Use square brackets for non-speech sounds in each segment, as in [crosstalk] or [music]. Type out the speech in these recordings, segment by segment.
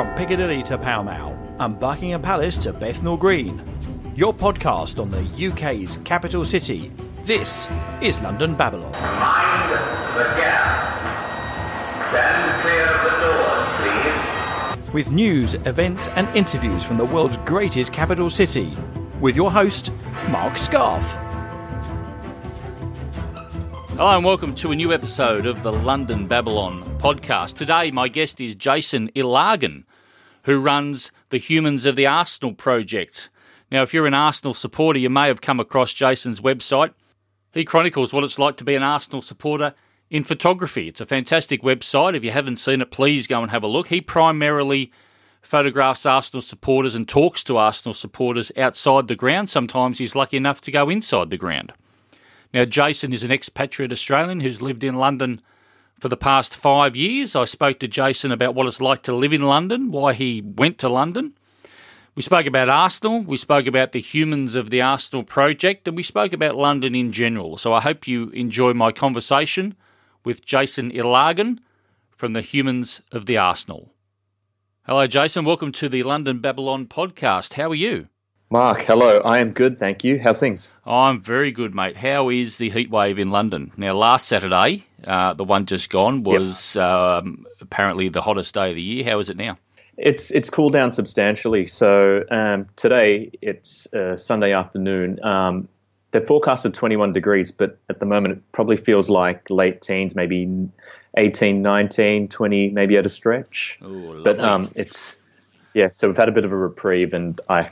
From Piccadilly to Pall Mall and Buckingham Palace to Bethnal Green. Your podcast on the UK's capital city. This is London Babylon. Mind the gap. Stand clear of the doors, please. With news, events, and interviews from the world's greatest capital city. With your host, Mark Scarf. Hello and welcome to a new episode of the London Babylon podcast. Today, my guest is Jason Ilagan, who runs the Humans of the Arsenal project. Now, if you're an Arsenal supporter, you may have come across Jason's website. He chronicles what it's like to be an Arsenal supporter in photography. It's a fantastic website. If you haven't seen it, please go and have a look. He primarily photographs Arsenal supporters and talks to Arsenal supporters outside the ground. Sometimes he's lucky enough to go inside the ground. Now, Jason is an expatriate Australian who's lived in London for the past five years. I spoke to Jason about what it's like to live in London, why he went to London. We spoke about Arsenal, we spoke about the humans of the Arsenal project, and we spoke about London in general. So I hope you enjoy my conversation with Jason Ilagan from the Humans of the Arsenal. Hello, Jason. Welcome to the London Babylon podcast. How are you? Mark, hello. I am good, thank you. How's things? I'm very good, mate. How is the heat wave in London? Now, last Saturday, uh, the one just gone, was yep. um, apparently the hottest day of the year. How is it now? It's it's cooled down substantially. So um, today, it's uh, Sunday afternoon. Um, they're forecasted 21 degrees, but at the moment, it probably feels like late teens, maybe 18, 19, 20, maybe at a stretch. Ooh, but um, it's yeah. So we've had a bit of a reprieve, and I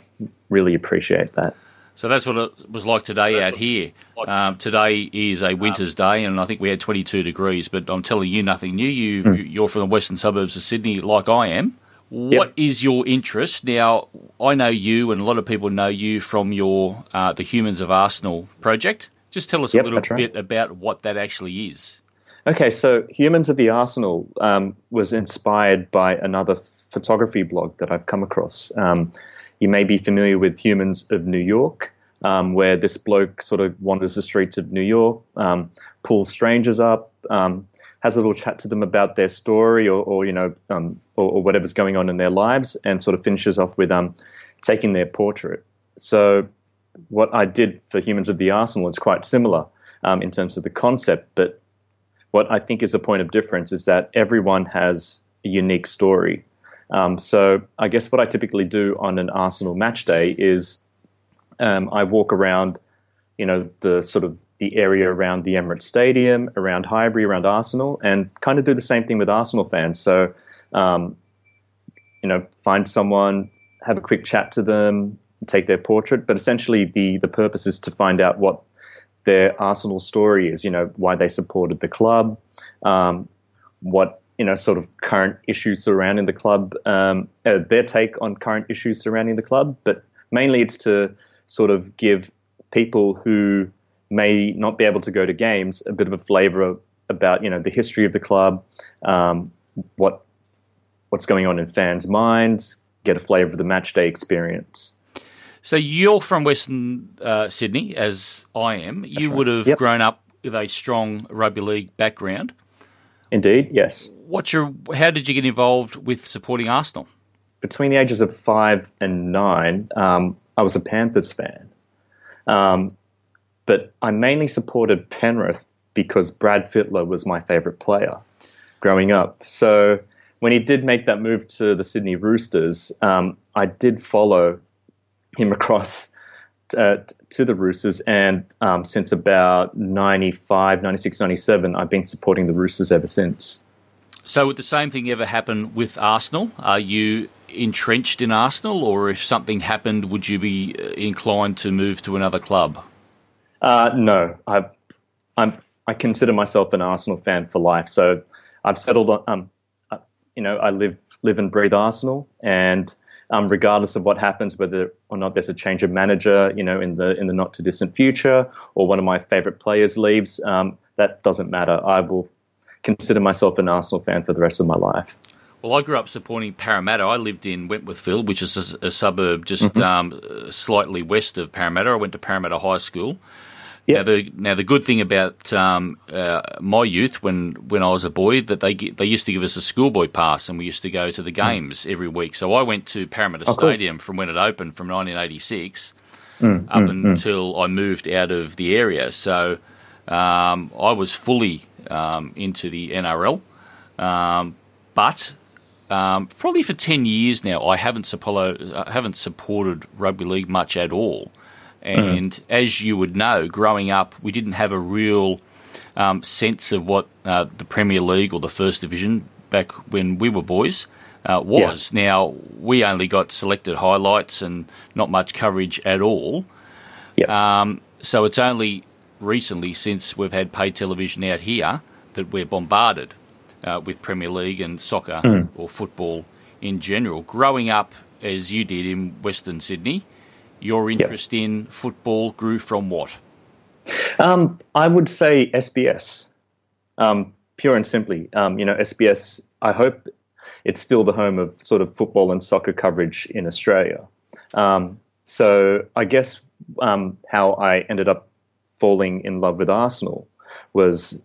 really appreciate that. So that's what it was like today out here. Um, today is a winter's day, and I think we had 22 degrees. But I'm telling you nothing new. You mm. you're from the western suburbs of Sydney, like I am. What yep. is your interest now? I know you, and a lot of people know you from your uh, the Humans of Arsenal project. Just tell us yep, a little bit about what that actually is. Okay, so Humans of the Arsenal um, was inspired by another photography blog that I've come across. Um, you may be familiar with Humans of New York, um, where this bloke sort of wanders the streets of New York, um, pulls strangers up, um, has a little chat to them about their story or, or you know, um, or, or, whatever's going on in their lives, and sort of finishes off with um, taking their portrait. So, what I did for Humans of the Arsenal is quite similar um, in terms of the concept, but what I think is a point of difference is that everyone has a unique story. Um, so I guess what I typically do on an Arsenal match day is um, I walk around, you know, the sort of the area around the Emirates Stadium, around Highbury, around Arsenal, and kind of do the same thing with Arsenal fans. So, um, you know, find someone, have a quick chat to them, take their portrait. But essentially, the the purpose is to find out what their Arsenal story is. You know, why they supported the club, um, what you know, sort of current issues surrounding the club, um, uh, their take on current issues surrounding the club. But mainly, it's to sort of give people who may not be able to go to games a bit of a flavour of, about you know the history of the club, um, what what's going on in fans' minds, get a flavour of the match day experience. So you're from Western uh, Sydney, as I am. That's you right. would have yep. grown up with a strong rugby league background. Indeed, yes. What's your? How did you get involved with supporting Arsenal? Between the ages of five and nine, um, I was a Panthers fan, um, but I mainly supported Penrith because Brad Fittler was my favourite player growing up. So when he did make that move to the Sydney Roosters, um, I did follow him [laughs] across uh, to the Roosters, and um, since about 95, 96, 97, I've been supporting the Roosters ever since. So, would the same thing ever happen with Arsenal? Are you entrenched in Arsenal, or if something happened, would you be uh, inclined to move to another club? Uh, no, I, I'm. I consider myself an Arsenal fan for life. So, I've settled on. Um, uh, you know, I live live and breathe Arsenal, and um, regardless of what happens, whether or not there's a change of manager, you know, in the in the not too distant future, or one of my favorite players leaves. Um, that doesn't matter. I will consider myself an Arsenal fan for the rest of my life. Well, I grew up supporting Parramatta. I lived in Wentworthville, which is a, a suburb just mm-hmm. um, slightly west of Parramatta. I went to Parramatta High School. Now the now the good thing about um, uh, my youth when when I was a boy that they they used to give us a schoolboy pass and we used to go to the games mm. every week. So I went to Parramatta oh, Stadium cool. from when it opened from 1986 mm, up mm, until I moved out of the area. So um, I was fully um, into the NRL, um, but um, probably for ten years now, I haven't, I haven't supported rugby league much at all. And mm. as you would know, growing up, we didn't have a real um, sense of what uh, the Premier League or the First Division back when we were boys uh, was. Yeah. Now, we only got selected highlights and not much coverage at all. Yep. Um, so it's only recently, since we've had paid television out here, that we're bombarded uh, with Premier League and soccer mm. or football in general. Growing up as you did in Western Sydney, your interest yep. in football grew from what? Um, I would say SBS, um, pure and simply. Um, you know, SBS. I hope it's still the home of sort of football and soccer coverage in Australia. Um, so I guess um, how I ended up falling in love with Arsenal was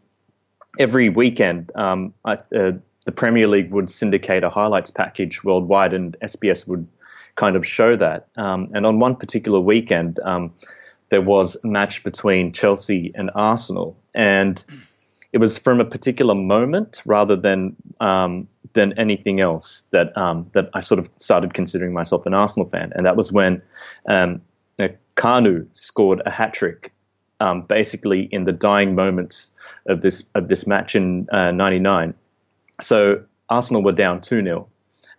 every weekend um, I, uh, the Premier League would syndicate a highlights package worldwide, and SBS would kind of show that. Um, and on one particular weekend, um, there was a match between Chelsea and Arsenal, and it was from a particular moment rather than um, than anything else that um, that I sort of started considering myself an Arsenal fan, and that was when um, you know, Kanu scored a hat trick, um, basically in the dying moments of this of this match in '99. Uh, so Arsenal were down two 0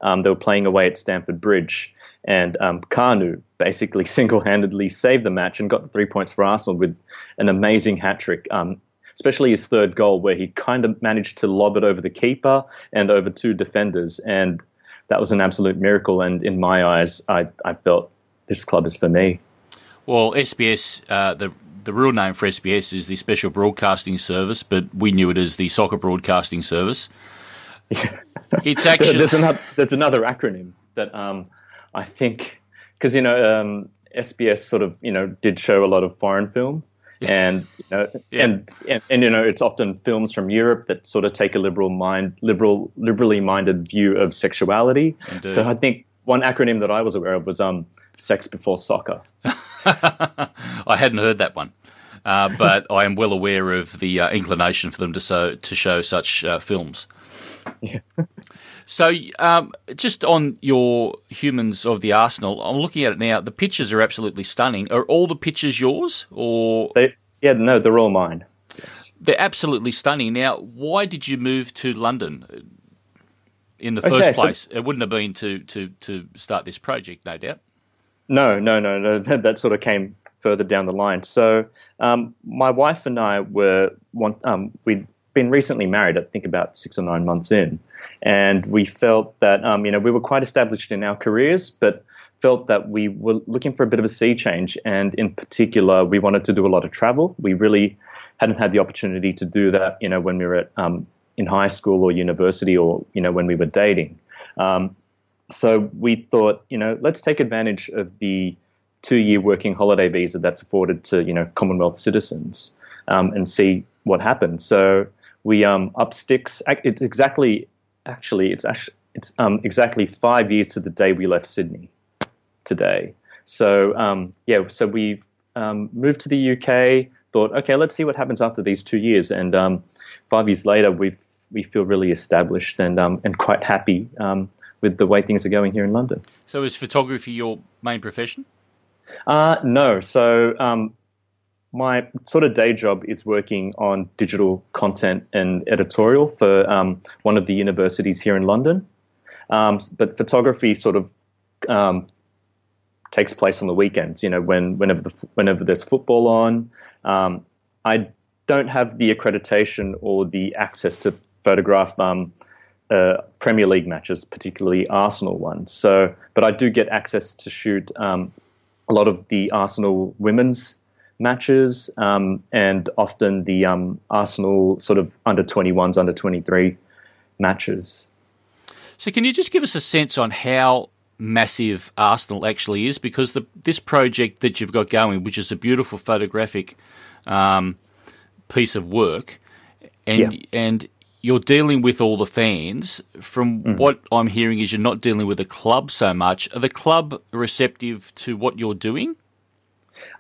um, they were playing away at Stamford Bridge, and um, Kanu basically [laughs] single-handedly saved the match and got three points for Arsenal with an amazing hat trick. Um, especially his third goal, where he kind of managed to lob it over the keeper and over two defenders, and that was an absolute miracle. And in my eyes, I, I felt this club is for me. Well, SBS, uh, the the real name for SBS is the Special Broadcasting Service, but we knew it as the Soccer Broadcasting Service. Yeah. [laughs] It's actually there's another there's another acronym that um, I think because you know um, SBS sort of you know did show a lot of foreign film, and you know, yeah. and, and, and you know it's often films from Europe that sort of take a liberal mind liberal liberally minded view of sexuality. Indeed. So I think one acronym that I was aware of was um, sex before soccer. [laughs] I hadn't heard that one. Uh, but I am well aware of the uh, inclination for them to so to show such uh, films. Yeah. So, um, just on your humans of the Arsenal, I'm looking at it now. The pictures are absolutely stunning. Are all the pictures yours, or they, yeah, no, they're all mine. Yes. They're absolutely stunning. Now, why did you move to London in the first okay, place? So, it wouldn't have been to, to, to start this project, no doubt. No, no, no, no. [laughs] That, that sort of came further down the line. So, um, my wife and I were um, we been recently married, I think about six or nine months in, and we felt that um, you know we were quite established in our careers, but felt that we were looking for a bit of a sea change, and in particular, we wanted to do a lot of travel. We really hadn't had the opportunity to do that, you know, when we were at, um, in high school or university, or you know, when we were dating. Um, so we thought, you know, let's take advantage of the two-year working holiday visa that's afforded to you know Commonwealth citizens um, and see what happens. So we um, up sticks. It's exactly, actually, it's actually, it's um, exactly five years to the day we left Sydney today. So um, yeah, so we've um, moved to the UK. Thought, okay, let's see what happens after these two years. And um, five years later, we've we feel really established and um, and quite happy with the way things are going here in London. So, is photography your main profession? Uh, no. So my sort of day job is working on digital content and editorial for um, one of the universities here in London. Um, but photography sort of um, takes place on the weekends. You know, when whenever the, whenever there's football on, um, I don't have the accreditation or the access to photograph um, uh, Premier League matches, particularly Arsenal ones. So, but I do get access to shoot um, a lot of the Arsenal women's matches, um, and often the um, Arsenal sort of under 21s, under 23 matches. So, can you just give us a sense on how massive Arsenal actually is? Because the, this project that you've got going, which is a beautiful photographic um, piece of work, and Yeah. and you're dealing with all the fans. From Mm. what I'm hearing, is you're not dealing with the club so much. Are the club receptive to what you're doing?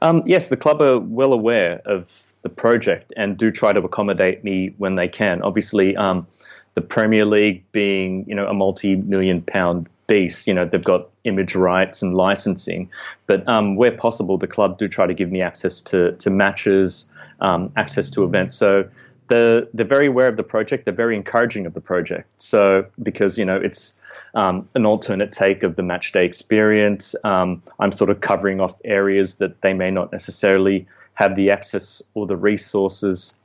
Um, yes, the club are well aware of the project and do try to accommodate me when they can. Obviously, um, the Premier League being you know a multi-million pound beast, you know they've got image rights and licensing, but um, where possible, the club do try to give me access to to matches, um, access to events. So. They're, they're very aware of the project. They're very encouraging of the project. So because you know it's um, an alternate take of the match day experience. Um, I'm sort of covering off areas that they may not necessarily have the access or the resources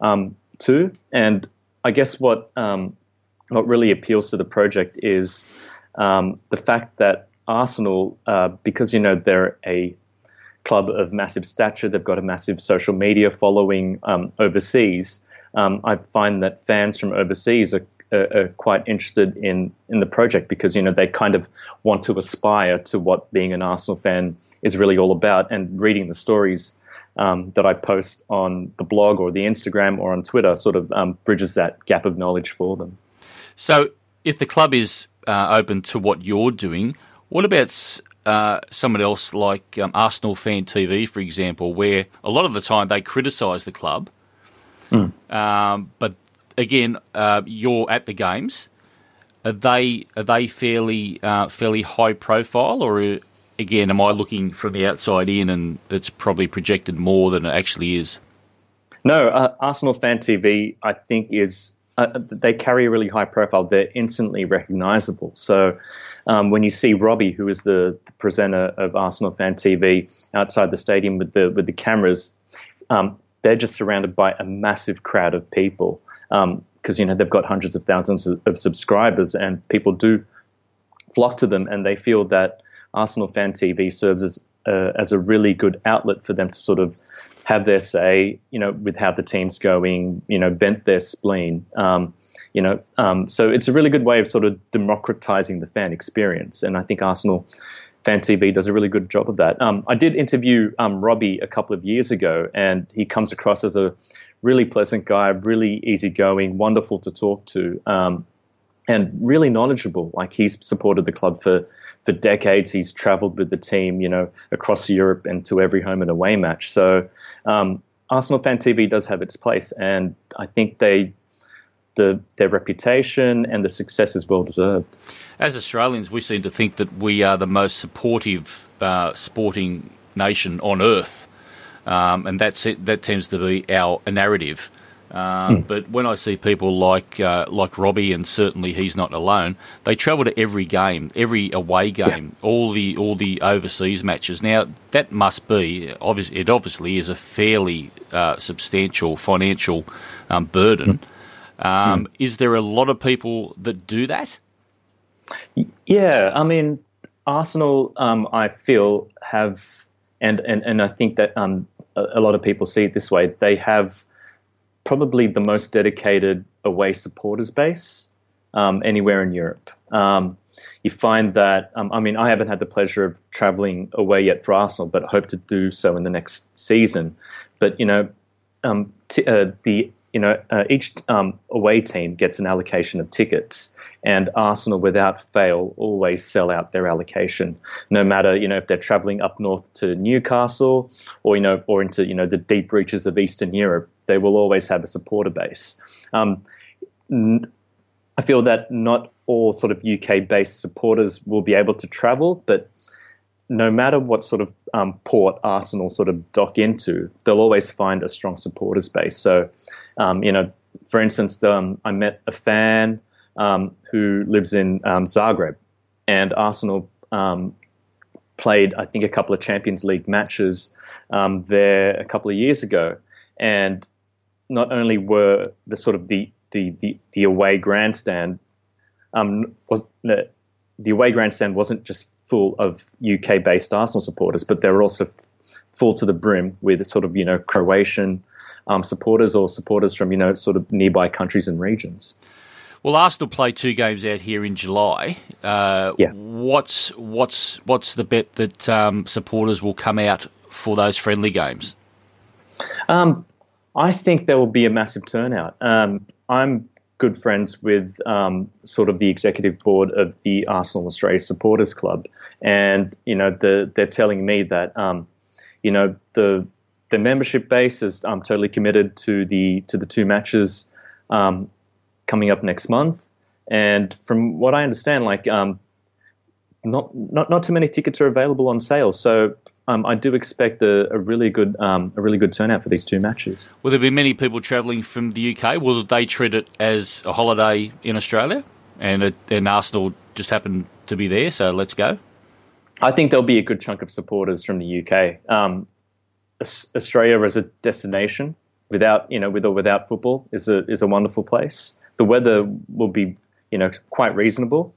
um, to. And I guess what um, what really appeals to the project is um, the fact that Arsenal, uh, because you know they're a club of massive stature, they've got a massive social media following um, overseas. I find that fans from overseas are are, are quite interested in in the project because you know they kind of want to aspire to what being an Arsenal fan is really all about, and reading the stories um, that I post on the blog or the Instagram or on Twitter sort of um, bridges that gap of knowledge for them. So, if the club is uh, open to what you're doing, what about uh, someone else like um, Arsenal Fan TV, for example, where a lot of the time they criticise the club, um, but again, uh, you're at the games. Are they are they fairly uh, fairly high profile, or uh, again, am I looking from the outside in and it's probably projected more than it actually is? No, uh, Arsenal Fan TV, I think, is uh, they carry a really high profile. They're instantly recognizable. So um, when you see Robbie, who is the, the presenter of Arsenal Fan TV, outside the stadium with the with the cameras, um, they're just surrounded by a massive crowd of people because you know they've got hundreds of thousands of, of subscribers, and people do flock to them, and they feel that Arsenal Fan TV serves as uh, as a really good outlet for them to sort of have their say, you know, with how the team's going, you know, vent their spleen, um, you know. Um, so it's a really good way of sort of democratizing the fan experience, and I think Arsenal Fan TV does a really good job of that. Um, I did interview um, Robbie a couple of years ago, and he comes across as a really pleasant guy, really easygoing, wonderful to talk to. Um, and really knowledgeable. Like he's supported the club for for decades. He's travelled with the team, you know, across Europe and to every home and away match. So um, Arsenal Fan TV does have its place, and I think they the their reputation and the success is well deserved. As Australians, we seem to think that we are the most supportive uh, sporting nation on earth, um, and that's it, that tends to be our narrative. Uh, But when I see people like uh, like Robbie, and certainly he's not alone, they travel to every game, every away game, all the all the overseas matches. Now that must be obviously it obviously is a fairly uh, substantial financial um, burden. Um, Is there a lot of people that do that? Yeah, I mean, Arsenal, um, I feel have, and and and I think that um, a, lot of people see it this way. They have probably the most dedicated away supporters base um, anywhere in Europe. Um, you find that, um, I mean, I haven't had the pleasure of traveling away yet for Arsenal, but hope to do so in the next season. But you know, um, t- uh, the you know uh, each um, away team gets an allocation of tickets, and Arsenal, without fail, always sell out their allocation, no matter you know if they're traveling up north to Newcastle or you know or into you know the deep reaches of Eastern Europe. They will always have a supporter base. Um, I feel that not all sort of UK based supporters will be able to travel, but no matter what sort of um, port Arsenal sort of dock into, they'll always find a strong supporters base. So, um, you know, for instance, um, I met a fan um, who lives in um, Zagreb, and Arsenal um, played, I think, a couple of Champions League matches um, there a couple of years ago, and not only were the sort of the the the, the away grandstand um, was the, the away grandstand wasn't just full of UK based Arsenal supporters, but they were also full to the brim with sort of you know Croatian um, supporters or supporters from you know sort of nearby countries and regions. Well, Arsenal play two games out here in July. Uh, Yeah. What's what's what's the bet that um, supporters will come out for those friendly games? Um, I think there will be a massive turnout. Um, I'm good friends with um, sort of the executive board of the Arsenal Australia Supporters Club, and you know the, they're telling me that um, you know the the membership base is um, totally committed to the to the two matches um, coming up next month, and from what I understand, like um, not not not too many tickets are available on sale, so um, I do expect a, a really good um, a really good turnout for these two matches. Will there be many people travelling from the UK? Will they treat it as a holiday in Australia, and it, and Arsenal just happened to be there, so let's go? I think there'll be a good chunk of supporters from the UK. Um, Australia as a destination, without you know, with or without football, is a is a wonderful place. The weather will be you know quite reasonable,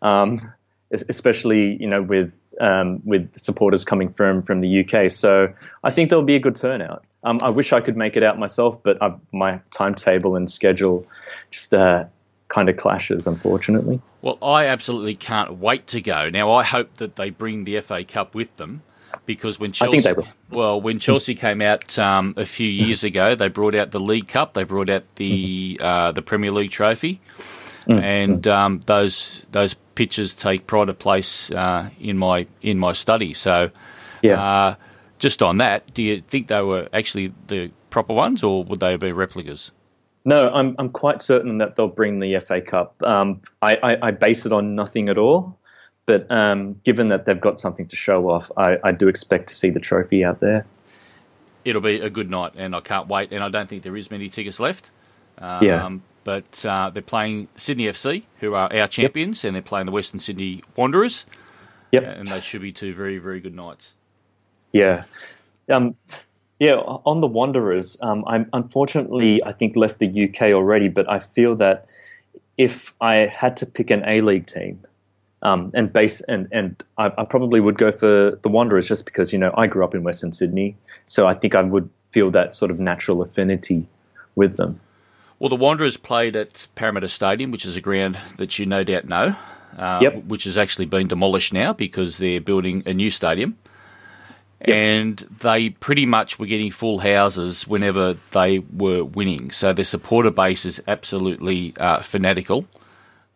um, especially you know with um, with supporters coming from from the UK. So I think there'll be a good turnout. Um, I wish I could make it out myself, but I, my timetable and schedule just uh, kind of clashes, unfortunately. Well, I absolutely can't wait to go. Now, I hope that they bring the FA Cup with them because when Chelsea, I think they will. Well, when Chelsea came out um, a few years ago, they brought out the League Cup, they brought out the uh, the Premier League trophy, mm. and um, those those pictures take pride of place uh, in my in my study. So, yeah. Uh, just on that, do you think they were actually the proper ones, or would they be replicas? No, I'm I'm quite certain that they'll bring the FA Cup. Um, I, I, I, base it on nothing at all, but um, given that they've got something to show off, I, I do expect to see the trophy out there. It'll be a good night, and I can't wait. And I don't think there is many tickets left. Um, yeah. But uh, they're playing Sydney FC, who are our champions, yep. and they're playing the Western Sydney Wanderers. Yep. And they should be two very, very good nights. Yeah. Um, yeah, on the Wanderers, um, I'm unfortunately, I think, left the UK already, but I feel that if I had to pick an A League team, um, and base and and I, I, probably would go for the Wanderers just because you know I grew up in Western Sydney, so I think I would feel that sort of natural affinity with them. Well, the Wanderers played at Parramatta Stadium, which is a ground that you no doubt know, uh, yep. which has actually been demolished now because they're building a new stadium. Yep. And they pretty much were getting full houses whenever they were winning. So their supporter base is absolutely uh, fanatical.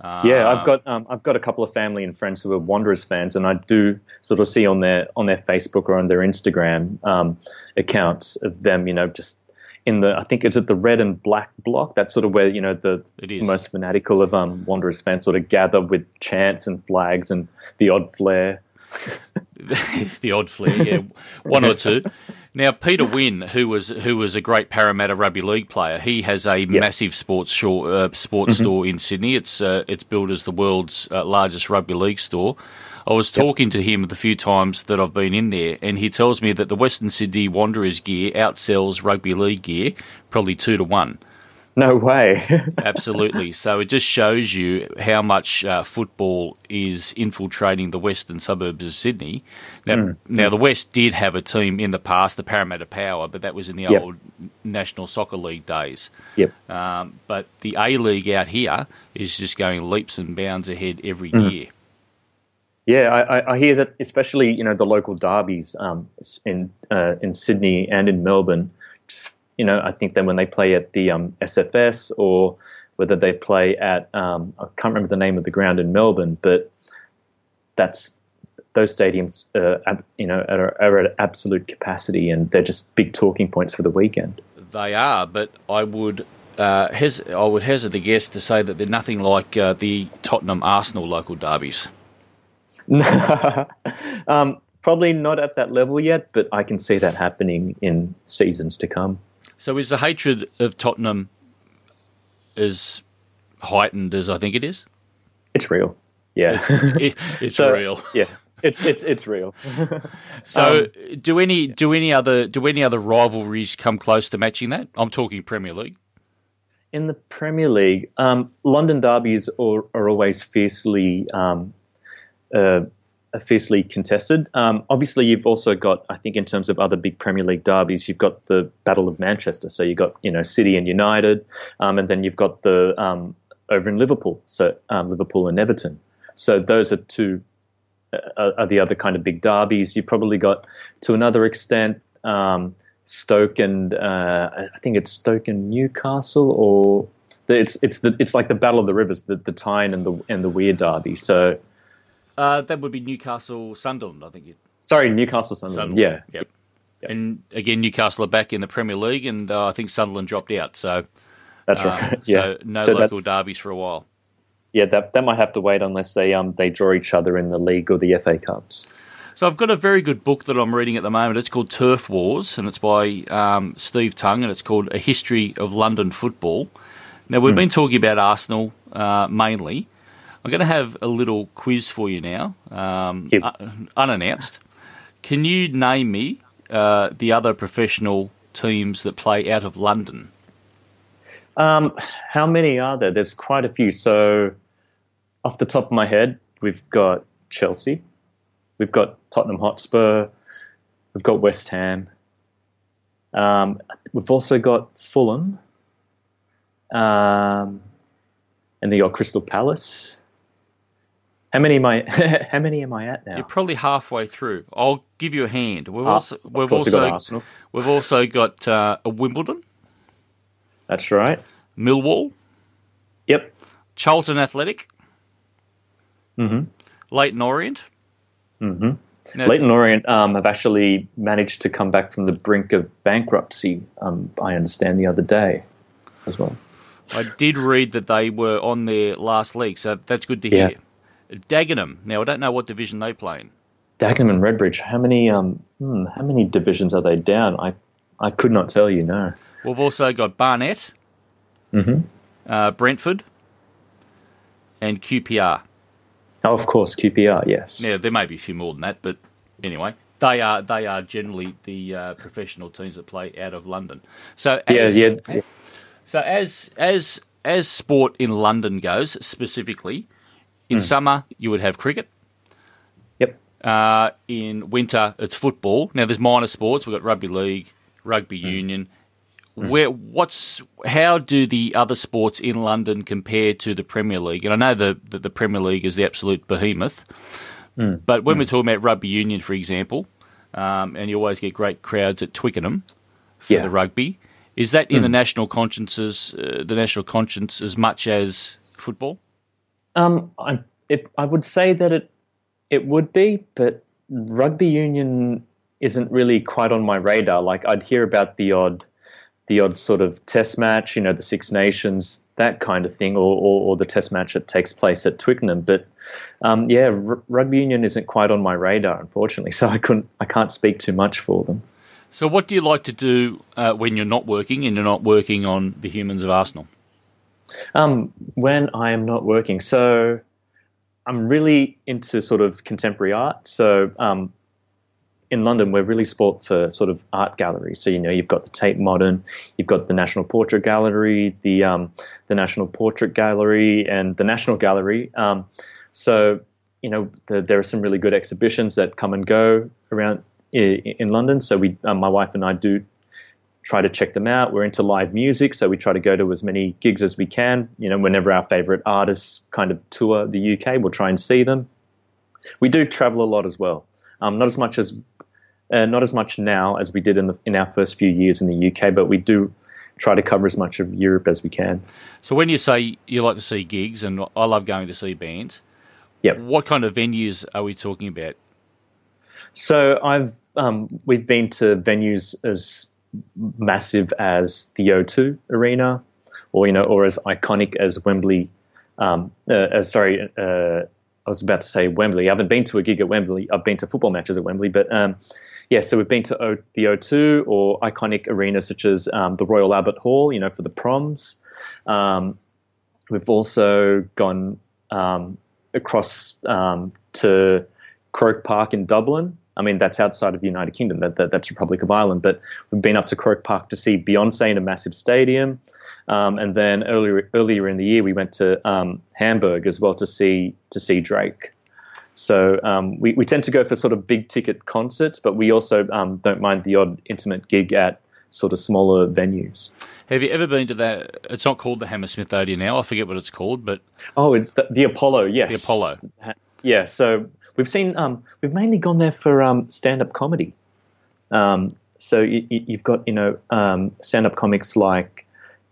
Uh, yeah, I've got um, I've got a couple of family and friends who are Wanderers fans, and I do sort of see on their on their Facebook or on their Instagram um, accounts of them, you know, just in the I think is it the red and black block. That's sort of where you know the most fanatical of um, Wanderers fans sort of gather with chants and flags and the odd flare. [laughs] the odd flare, yeah, one or two. [laughs] Now, Peter [laughs] Wynn, who was who was a great Parramatta rugby league player, he has a yep. massive sports shore, uh, sports mm-hmm. store in Sydney. It's uh, it's built as the world's uh, largest rugby league store. I was talking yep. to him the few times that I've been in there, and he tells me that the Western Sydney Wanderers gear outsells rugby league gear probably two to one. No way. [laughs] Absolutely. So it just shows you how much uh, football is infiltrating the western suburbs of Sydney. Now, mm. now the West did have a team in the past, the Parramatta Power, but that was in the yep. old National Soccer League days. Yep. Um, but the A League out here is just going leaps and bounds ahead every mm. year. Yeah, I, I, hear that, especially you know the local derbies um, in uh, in Sydney and in Melbourne. Just, you know, I think then when they play at the um, SFS or whether they play at um, I can't remember the name of the ground in Melbourne, but that's those stadiums, uh, you know, are, are at absolute capacity, and they're just big talking points for the weekend. They are, but I would uh, hes- I would hazard a guess to say that they're nothing like uh, the Tottenham Arsenal local derbies. [laughs] um, probably not at that level yet, but I can see that happening in seasons to come. So, is the hatred of Tottenham as heightened as I think it is? It's real. Yeah, it's, it, it's so, real. Yeah, it's it's it's real. [laughs] so, um, do any do any other do any other rivalries come close to matching that? I'm talking Premier League. In the Premier League, um, London derbies are, are always fiercely um, uh, fiercely contested. Um, obviously, you've also got, I think, in terms of other big Premier League derbies, you've got the Battle of Manchester. So you've got, you know, City and United, um, and then you've got the um, over in Liverpool, so um, Liverpool and Everton. So those are two uh, are the other kind of big derbies. You've probably got, to another extent, um, Stoke and uh, I think it's Stoke and Newcastle, or it's it's the it's like the Battle of the Rivers, the, the Tyne and the and the Wear Derby. So Uh, that would be Newcastle Sunderland, I think. you- sorry, Newcastle Sunderland. Sunderland. Yeah, Yep. And again, Newcastle are back in the Premier League, and uh, I think Sunderland dropped out. So, that's um, right. [laughs] yeah, so no So that- local derbies for a while. yeah, that that might have to wait unless they um they draw each other in the league or the FA Cups. So I've got a very good book that I'm reading at the moment. It's called Turf Wars, and it's by um, Steve Tongue, and it's called A History of London Football. Now we've been talking about Arsenal uh, mainly. I'm going to have a little quiz for you now, um, Yep. uh, unannounced. Can you name me uh, the other professional teams that play out of London? Um, how many are there? There's quite a few. So, off the top of my head, we've got Chelsea, we've got Tottenham Hotspur, we've got West Ham, um, we've also got Fulham, um, and then you've got Crystal Palace. How many am I? [laughs] how many am I at now? You're probably halfway through. I'll give you a hand. We've Ah, also we've also got Arsenal. we've also got uh, a Wimbledon, That's right. Millwall, Yep. Charlton Athletic, Mm-hmm. Leyton Orient. Mm-hmm. Now, Leyton Orient um, have actually managed to come back from the brink of bankruptcy. Um, I understand the other day, as well. I did read that they were on their last league, so that's good to hear. Dagenham. Now I don't know what division they play in. Dagenham and Redbridge. How many? Um, hmm, how many divisions are they down? I, I could not tell you. No. We've also got Barnet, Mm-hmm. uh, Brentford, and QPR. Oh, of course, QPR. Yes. Now there may be a few more than that, but anyway, they are they are generally the uh, professional teams that play out of London. So Yeah, yeah, yeah. So as as as sport in London goes specifically, in summer you would have cricket. Yep. Uh, in winter, it's football. Now, there's minor sports. We've got rugby league, rugby union. Where what's how do the other sports in London compare to the Premier League? And I know the the, the Premier League is the absolute behemoth, but when we're talking about rugby union, for example, um, and you always get great crowds at Twickenham for Yeah. the rugby, is that in the national consciences, uh, the national conscience as much as football? Um, I it, I would say that it it would be, but rugby union isn't really quite on my radar. Like I'd hear about the odd the odd sort of test match, you know, the Six Nations, that kind of thing, or or, or the test match that takes place at Twickenham. But um, yeah, r- rugby union isn't quite on my radar, unfortunately. [laughs] So I couldn't I can't speak too much for them. So, what do you like to do uh, when you're not working and you're not working on the humans of Arsenal? Um, when I am not working, so I'm really into sort of contemporary art. So um, in London, we're really sport for sort of art galleries. So you know, you've got the Tate Modern, you've got the National Portrait Gallery, the um, the National Portrait Gallery, and the National Gallery. Um, so you know, the, there are some really good exhibitions that come and go around i- in London. So we, um, my wife and I, do try to check them out. We're into live music, so we try to go to as many gigs as we can. You know, whenever our favorite artists kind of tour the UK, we'll try and see them. We do travel a lot as well. Um, not as much as uh, not as much now as we did in the in our first few years in the UK, but we do try to cover as much of Europe as we can. So, when you say you like to see gigs, and I love going to see bands, Yep. what kind of venues are we talking about? So I've um, we've been to venues as massive as the O2 Arena, or you know, or as iconic as Wembley. Um, uh, uh, sorry, uh, I was about to say Wembley. I haven't been to a gig at Wembley. I've been to football matches at Wembley, but um, yeah. So we've been to o- the O2 or iconic arenas such as um, the Royal Albert Hall, you know, for the proms. Um, we've also gone um, across um, to Croke Park in Dublin. I mean, that's outside of the United Kingdom. That, that, that's Republic of Ireland. But we've been up to Croke Park to see Beyonce in a massive stadium. Um, and then earlier earlier in the year, we went to um, Hamburg as well to see to see Drake. So um, we, we tend to go for sort of big ticket concerts, but we also um, don't mind the odd intimate gig at sort of smaller venues. Have you ever been to that? It's not called the Hammersmith Odeon now. I forget what it's called, but Oh, the, the Apollo, yes. The Apollo. Yeah, so we've seen, um, we've mainly gone there for um, stand up comedy. Um, so you, you've got you know um, stand-up comics like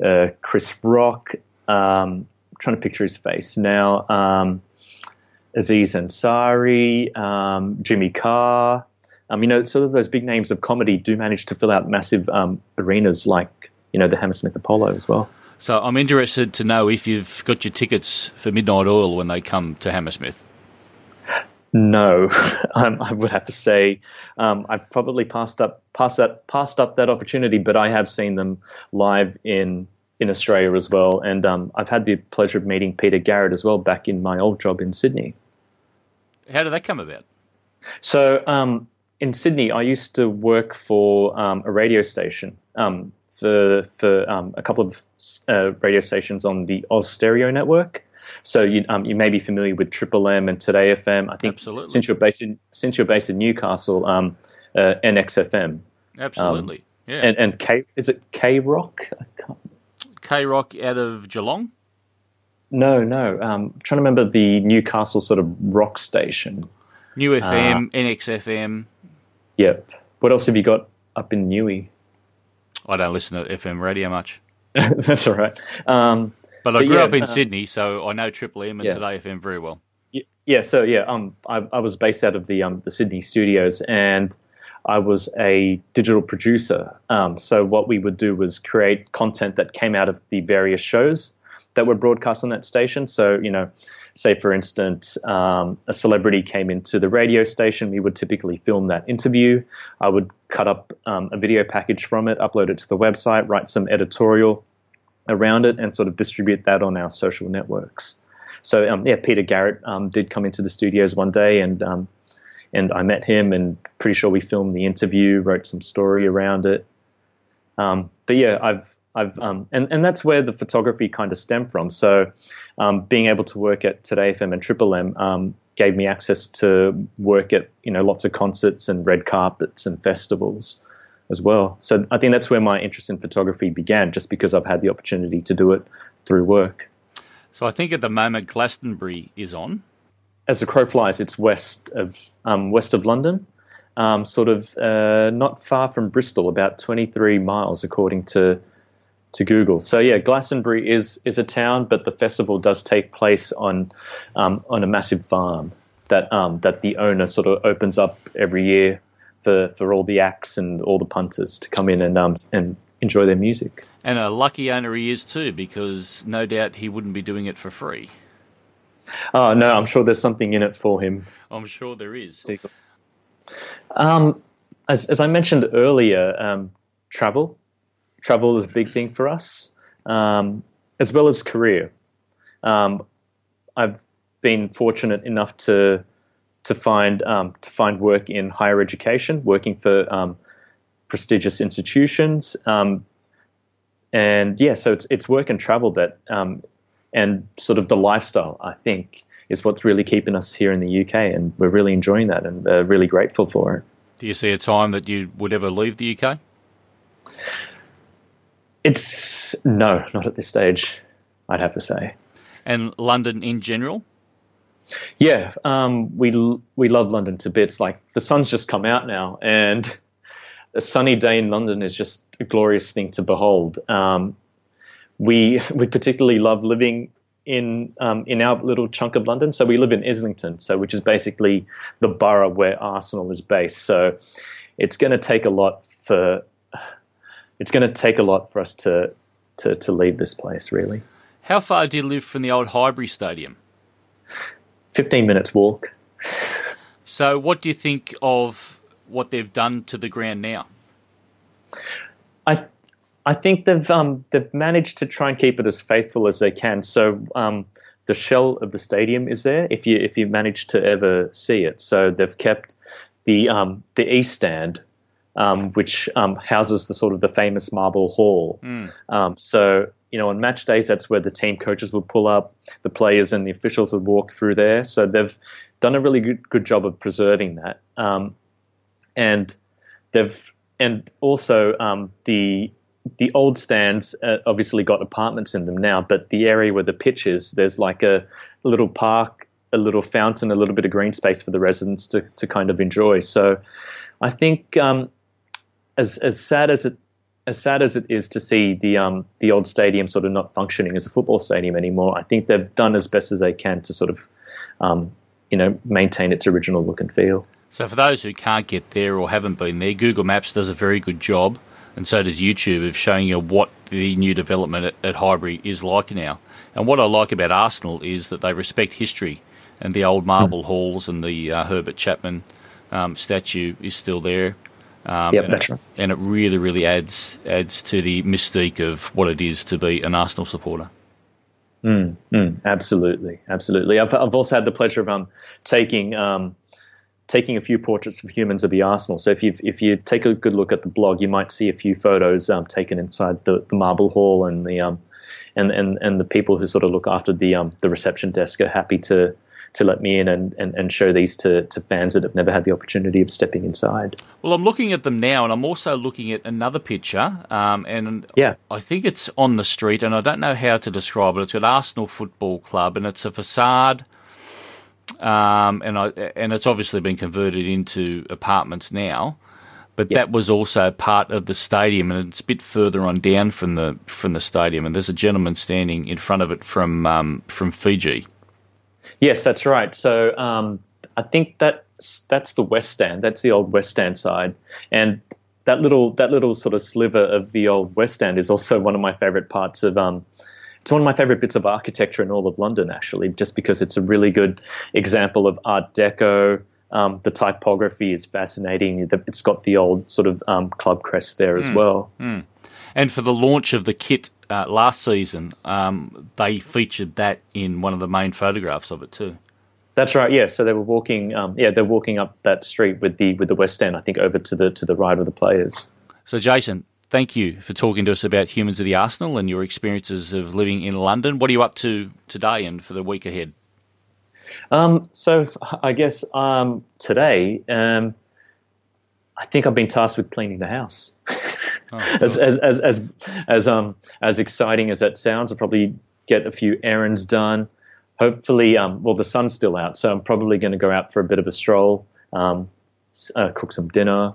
uh, Chris Rock. Um, trying to picture his face now. Um, Aziz Ansari, Jimmy Carr. You know, sort of those big names of comedy do manage to fill out massive arenas like you know the Hammersmith Apollo as well. So I'm interested to know if you've got your tickets for Midnight Oil when they come to Hammersmith. No, [laughs] um, I would have to say um, I've probably passed up passed that passed up that opportunity, but I have seen them live in in Australia as well, and um, I've had the pleasure of meeting Peter Garrett as well back in my old job in Sydney. How did that come about? So um, in Sydney, I used to work for um, a radio station um, for for um, a couple of uh, radio stations on the Austereo network. So you um, you may be familiar with Triple M and Today FM. I think Absolutely. since you're based in since you're based in Newcastle, um, uh, NXFM. Absolutely. yeah. And and K is it K Rock? K Rock out of Geelong? No, no. Um, I'm trying to remember the Newcastle sort of rock station. New FM, NXFM. Yep. What else have you got up in Newey? I don't listen to FM radio much. [laughs] That's all right. Um, But I But grew yeah, up in uh, Sydney, so I know Triple M and Yeah. Today FM very well. Yeah, so yeah, um, I, I was based out of the um, the Sydney studios, and I was a digital producer. Um, so what we would do was create content that came out of the various shows that were broadcast on that station. So you know, say for instance, um, a celebrity came into the radio station, we would typically film that interview. I would cut up um, a video package from it, upload it to the website, write some editorial around it, and sort of distribute that on our social networks. So um, yeah, Peter Garrett um, did come into the studios one day, and um, and I met him, and pretty sure we filmed the interview, wrote some story around it. Um, but yeah, I've I've um, and and that's where the photography kind of stemmed from. So um, being able to work at Today FM and Triple M gave me access to work at you know lots of concerts and red carpets and festivals as well. So I think that's where my interest in photography began, just because I've had the opportunity to do it through work. So I think at the moment Glastonbury is on. as the crow flies, it's west of um, west of London, um, sort of uh, not far from Bristol, about 23 miles according to to Google. So yeah, Glastonbury is is a town, but the festival does take place on um, on a massive farm that um, that the owner sort of opens up every year for, for all the acts and all the punters to come in and um, and enjoy their music. And a lucky owner he is too, because no doubt he wouldn't be doing it for free. Oh no, I'm sure there's something in it for him. I'm sure there is. Um, as, as I mentioned earlier, um, travel. Travel is a big thing for us, um, as well as career. Um, I've been fortunate enough to to find um, to find work in higher education, working for um, prestigious institutions, um, and yeah, so it's it's work and travel that um, and sort of the lifestyle. I think is what's really keeping us here in the UK, and we're really enjoying that and uh, really grateful for it. Do you see a time that you would ever leave the UK? It's no, not at this stage. I'd have to say. And London in general? Yeah, um, we we love London to bits. Like the sun's just come out now, and a sunny day in London is just a glorious thing to behold. Um, we [laughs] we particularly love living in um, in our little chunk of London. So we live in Islington, so which is basically the borough where Arsenal is based. So it's going to take a lot for it's going to take a lot for us to to to leave this place. Really, How far do you live from the old Highbury Stadium? Fifteen minutes walk. So, what do you think of what they've done to the ground now? I I think they've um, they've managed to try and keep it as faithful as they can. So um, the shell of the stadium is there if you if you manage to ever see it. So they've kept the um, the east stand, um, which um, houses the sort of the famous marble hall. Um, so you know on match days that's where the team coaches would pull up, the players and the officials would walk through there. So they've done a really good good job of preserving that. Um, and they've and also um, the the old stands uh, obviously got apartments in them now, but the area where the pitch is, there's like a little park, a little fountain, a little bit of green space for the residents to, to kind of enjoy. So I think um, as as sad as it as sad as it is to see the um, the old stadium sort of not functioning as a football stadium anymore, I think they've done as best as they can to sort of um, you know maintain its original look and feel. So for those who can't get there or haven't been there, Google Maps does a very good job, and so does YouTube of showing you what the new development at, at Highbury is like now. And what I like about Arsenal is that they respect history, and the old marble mm. halls and the uh, Herbert Chapman um, statue is still there. Um, yep, and, it, right. and it really, really adds adds to the mystique of what it is to be an Arsenal supporter. Mm, mm, absolutely, absolutely. I've, I've also had the pleasure of um, taking um, taking a few portraits of humans of the Arsenal. So if you if you take a good look at the blog, you might see a few photos um, taken inside the, the marble hall, and the um, and, and and the people who sort of look after the um, the reception desk are happy to to let me in and, and, and show these to, to fans that have never had the opportunity of stepping inside. Well, I'm looking at them now, and I'm also looking at another picture, um, and yeah. I think it's on the street, and I don't know how to describe it. It's at Arsenal Football Club, and it's a facade um, and I, and it's obviously been converted into apartments now. But yep. that was also part of the stadium, and it's a bit further on down from the from the stadium. And there's a gentleman standing in front of it from um, from Fiji. Yes, that's right. So um, I think that's that's the west stand. That's the old west stand side, and that little that little sort of sliver of the old west stand is also one of my favorite parts of um, it's one of my favorite bits of architecture in all of London, actually, just because it's a really good example of Art Deco. Um, the typography is fascinating. It's got the old sort of um, club crest there as mm. well. Mm. And for the launch of the kit uh, last season, um, they featured that in one of the main photographs of it too. That's right. Yeah. So they were walking. Um, yeah, they're walking up that street with the with the West End. I think over to the to the right of the players. So Jason, thank you for talking to us about Humans of the Arsenal and your experiences of living in London. What are you up to today and for the week ahead? Um, so I guess um, today, um, I think I've been tasked with cleaning the house. [laughs] Oh, [laughs] as, as, as as as um as exciting as that sounds, I'll probably get a few errands done. Hopefully, um, well, the sun's still out, so I'm probably going to go out for a bit of a stroll, um, uh, cook some dinner,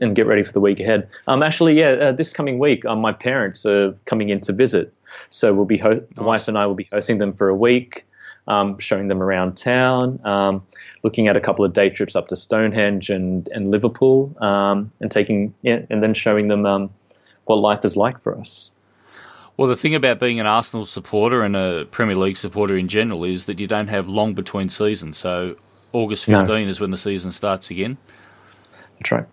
and get ready for the week ahead. Um, actually, yeah, uh, this coming week, um, my parents are coming in to visit, so we'll be ho- nice. the wife and I will be hosting them for a week, um, showing them around town, um, looking at a couple of day trips up to Stonehenge and and Liverpool, um, and taking yeah, and then showing them um, what life is like for us. Well, the thing about being an Arsenal supporter and a Premier League supporter in general is that you don't have long between seasons. So August 15 no. is when the season starts again. That's right.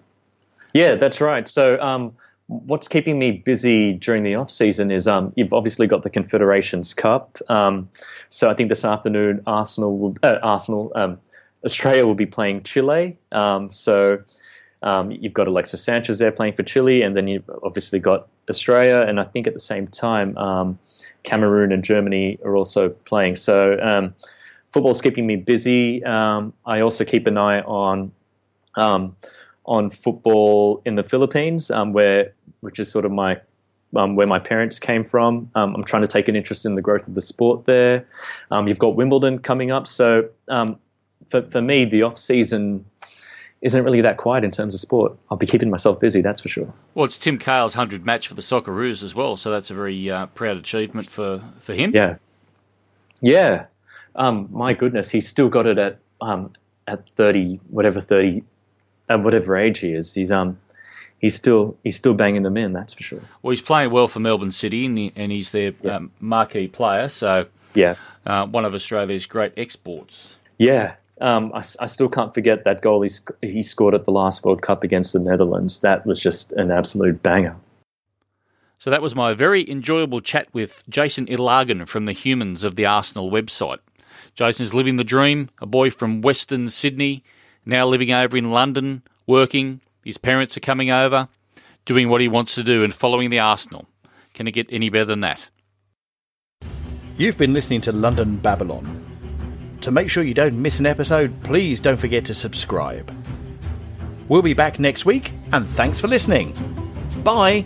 Yeah, that's right. So, um, what's keeping me busy during the off season is um, you've obviously got the Confederations Cup. Um, so I think this afternoon Arsenal will uh, Arsenal um, Australia will be playing Chile. Um, so um, you've got Alexis Sanchez there playing for Chile, and then you've obviously got Australia, and I think at the same time um, Cameroon and Germany are also playing. So football's keeping me busy. I also keep an eye on on football in the Philippines, um, where which is sort of my um, where my parents came from. Um, I'm trying to take an interest in the growth of the sport there. Um, you've got Wimbledon coming up, so um, for for me, the off season isn't really that quiet in terms of sport. I'll be keeping myself busy, that's for sure. Well, it's Tim Cahill's hundred match for the Socceroos as well, so that's a very uh, proud achievement for for him. Yeah, yeah. Um, my goodness, he's still got it at at thirty, whatever thirty at whatever age he is, he's um he's still he's still banging them in. That's for sure. Well, he's playing well for Melbourne City, and, he, and he's their yeah. um, marquee player. So yeah, uh, one of Australia's great exports. Yeah. Um, I, I, still can't forget that goal he, he scored at the last World Cup against the Netherlands. That was just an absolute banger. So that was my very enjoyable chat with Jason Ilagan from the Humans of the Arsenal website. Jason is living the dream, a boy from Western Sydney now living over in London, working. His parents are coming over, doing what he wants to do and following the Arsenal. Can it get any better than that? You've been listening to London Babylon. To make sure you don't miss an episode, please don't forget to subscribe. We'll be back next week, and thanks for listening. Bye!